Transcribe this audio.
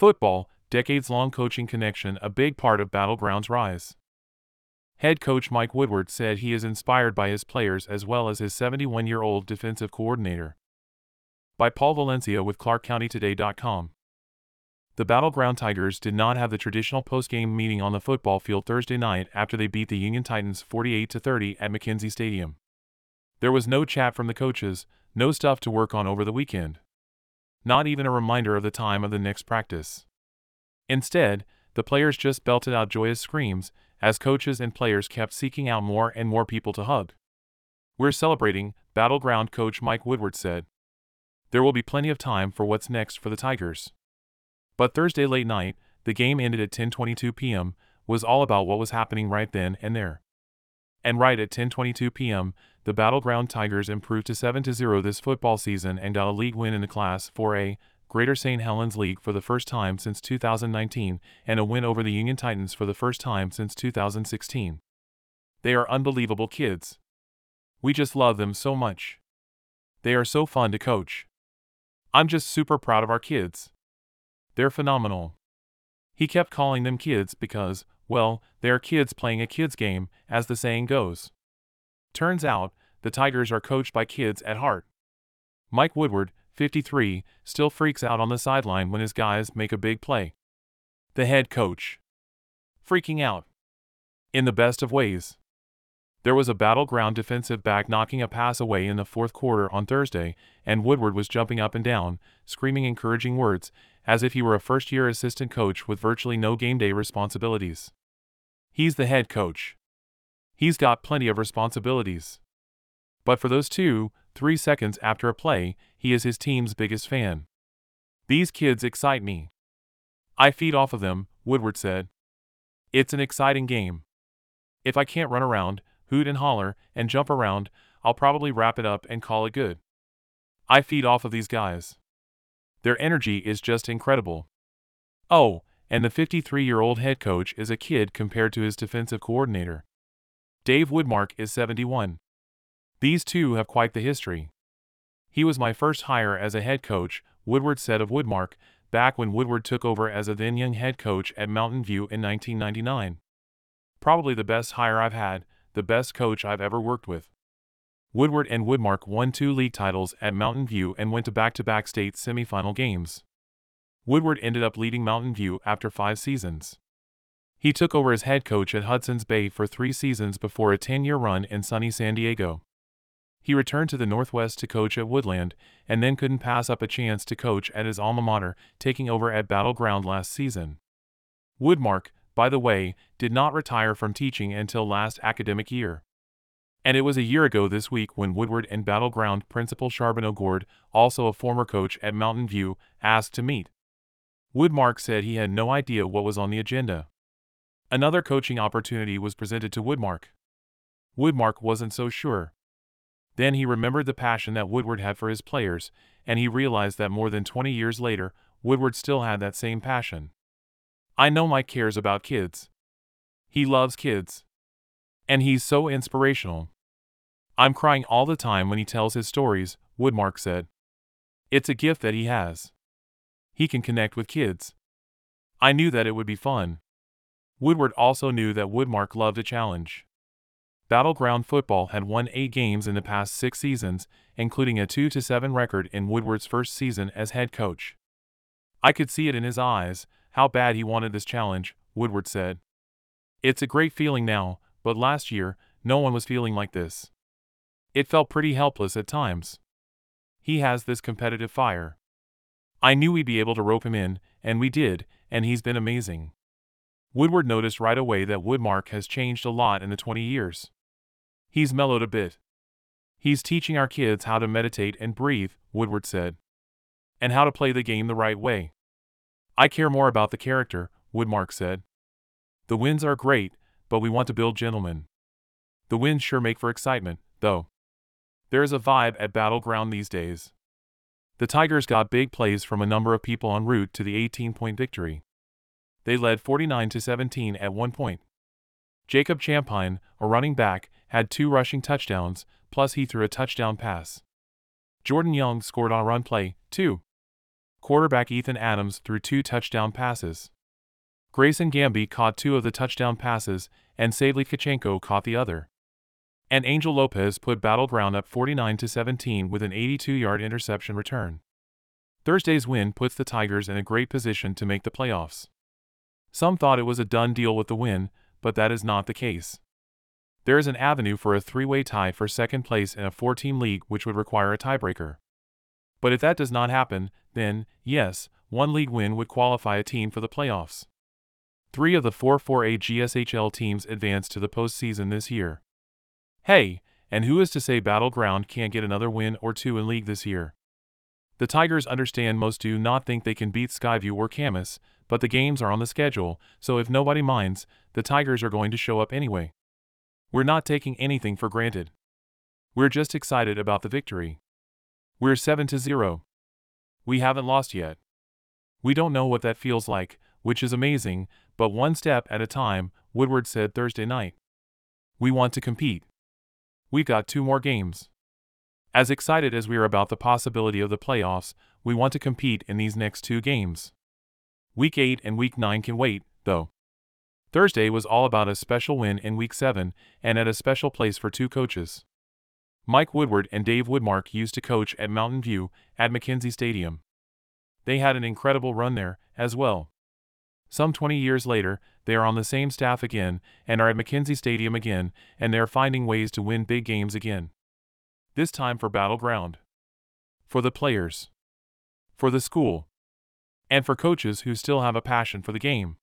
Football, decades long coaching connection, a big part of Battle Ground's rise. Head coach Mike Woodward said he is inspired by his players as well as his 71 year old defensive coordinator. By Paul Valencia with ClarkCountyToday.com. The Battle Ground Tigers did not have the traditional post-game meeting on the football field Thursday night after they beat the Union Titans 48 30 at McKenzie Stadium. There was no chat from the coaches, no stuff to work on over the weekend. Not even a reminder of the time of the next practice. Instead, the players just belted out joyous screams as coaches and players kept seeking out more and more people to hug. We're celebrating, Battle Ground coach Mike Woodward said. There will be plenty of time for what's next for the Tigers. But Thursday late night, the game ended at 10:22 p.m. was all about what was happening right then and there. And right at 10:22 p.m., the Battle Ground Tigers improved to 7-0 this football season and got a league win in the Class 4A Greater St. Helens League for the first time since 2019 and a win over the Union Titans for the first time since 2016. They are unbelievable kids. We just love them so much. They are so fun to coach. I'm just super proud of our kids. They're phenomenal. He kept calling them kids because, well, they are kids playing a kids game, as the saying goes. Turns out, the Tigers are coached by kids at heart. Mike Woodward, 53, still freaks out on the sideline when his guys make a big play. The head coach. Freaking out. In the best of ways. There was a Battle Ground defensive back knocking a pass away in the fourth quarter on Thursday, and Woodward was jumping up and down, screaming encouraging words, as if he were a first year assistant coach with virtually no game day responsibilities. He's the head coach. He's got plenty of responsibilities. But for those two, three seconds after a play, he is his team's biggest fan. These kids excite me. I feed off of them, Woodward said. It's an exciting game. If I can't run around, hoot and holler, and jump around, I'll probably wrap it up and call it good. I feed off of these guys. Their energy is just incredible. Oh, and the 53 year old head coach is a kid compared to his defensive coordinator. Dave Woodmark is 71. These two have quite the history. He was my first hire as a head coach, Woodward said of Woodmark, back when Woodward took over as a then young head coach at Mountain View in 1999. Probably the best hire I've had, the best coach I've ever worked with. Woodward and Woodmark won two league titles at Mountain View and went to back to back state semifinal games. Woodward ended up leading Mountain View after five seasons. He took over as head coach at Hudson's Bay for three seasons before a 10 year run in sunny San Diego. He returned to the Northwest to coach at Woodland, and then couldn't pass up a chance to coach at his alma mater, taking over at Battle Ground last season. Woodmark, by the way, did not retire from teaching until last academic year. And it was a year ago this week when Woodward and Battle Ground principal Charbonneau Gord, also a former coach at Mountain View, asked to meet. Woodmark said he had no idea what was on the agenda. Another coaching opportunity was presented to Woodmark. Woodmark wasn't so sure. Then he remembered the passion that Woodward had for his players, and he realized that more than 20 years later, Woodward still had that same passion. I know Mike cares about kids. He loves kids. And he's so inspirational. I'm crying all the time when he tells his stories, Woodmark said. It's a gift that he has. He can connect with kids. I knew that it would be fun. Woodward also knew that Woodmark loved a challenge. Battle Ground football had won eight games in the past six seasons, including a 2 7 record in Woodward's first season as head coach. I could see it in his eyes, how bad he wanted this challenge, Woodward said. It's a great feeling now, but last year, no one was feeling like this. It felt pretty helpless at times. He has this competitive fire. I knew we'd be able to rope him in, and we did, and he's been amazing. Woodward noticed right away that Woodmark has changed a lot in the 20 years. He's mellowed a bit. He's teaching our kids how to meditate and breathe, Woodward said. And how to play the game the right way. I care more about the character, Woodmark said. The wins are great, but we want to build gentlemen. The wins sure make for excitement, though. There is a vibe at Battle Ground these days. The Tigers got big plays from a number of people en route to the 18 point victory. They led 49 to 17 at one point. Jacob Champine, a running back, had two rushing touchdowns, plus he threw a touchdown pass. Jordan Young scored on a run play, too. Quarterback Ethan Adams threw two touchdown passes. Grayson Gamby caught two of the touchdown passes, and Sadly Tkachenko caught the other. And Angel Lopez put Battle Ground up 49 17 with an 82 yard interception return. Thursday's win puts the Tigers in a great position to make the playoffs. Some thought it was a done deal with the win, but that is not the case. There is an avenue for a three way tie for second place in a four team league, which would require a tiebreaker. But if that does not happen, then, yes, one league win would qualify a team for the playoffs. Three of the four 4A GSHL teams advanced to the postseason this year. Hey, and who is to say Battle Ground can't get another win or two in league this year? The Tigers understand most do not think they can beat Skyview or Camas, but the games are on the schedule, so if nobody minds, the Tigers are going to show up anyway. We're not taking anything for granted. We're just excited about the victory. We're 7 to 0. We haven't lost yet. We don't know what that feels like, which is amazing, but one step at a time, Woodward said Thursday night. We want to compete. We've got two more games. As excited as we are about the possibility of the playoffs, we want to compete in these next two games. Week 8 and Week 9 can wait, though. Thursday was all about a special win in Week 7 and at a special place for two coaches. Mike Woodward and Dave Woodmark used to coach at Mountain View at McKenzie Stadium. They had an incredible run there, as well. Some 20 years later, they are on the same staff again and are at McKenzie Stadium again, and they are finding ways to win big games again. This time for Battle Ground. For the players. For the school. And for coaches who still have a passion for the game.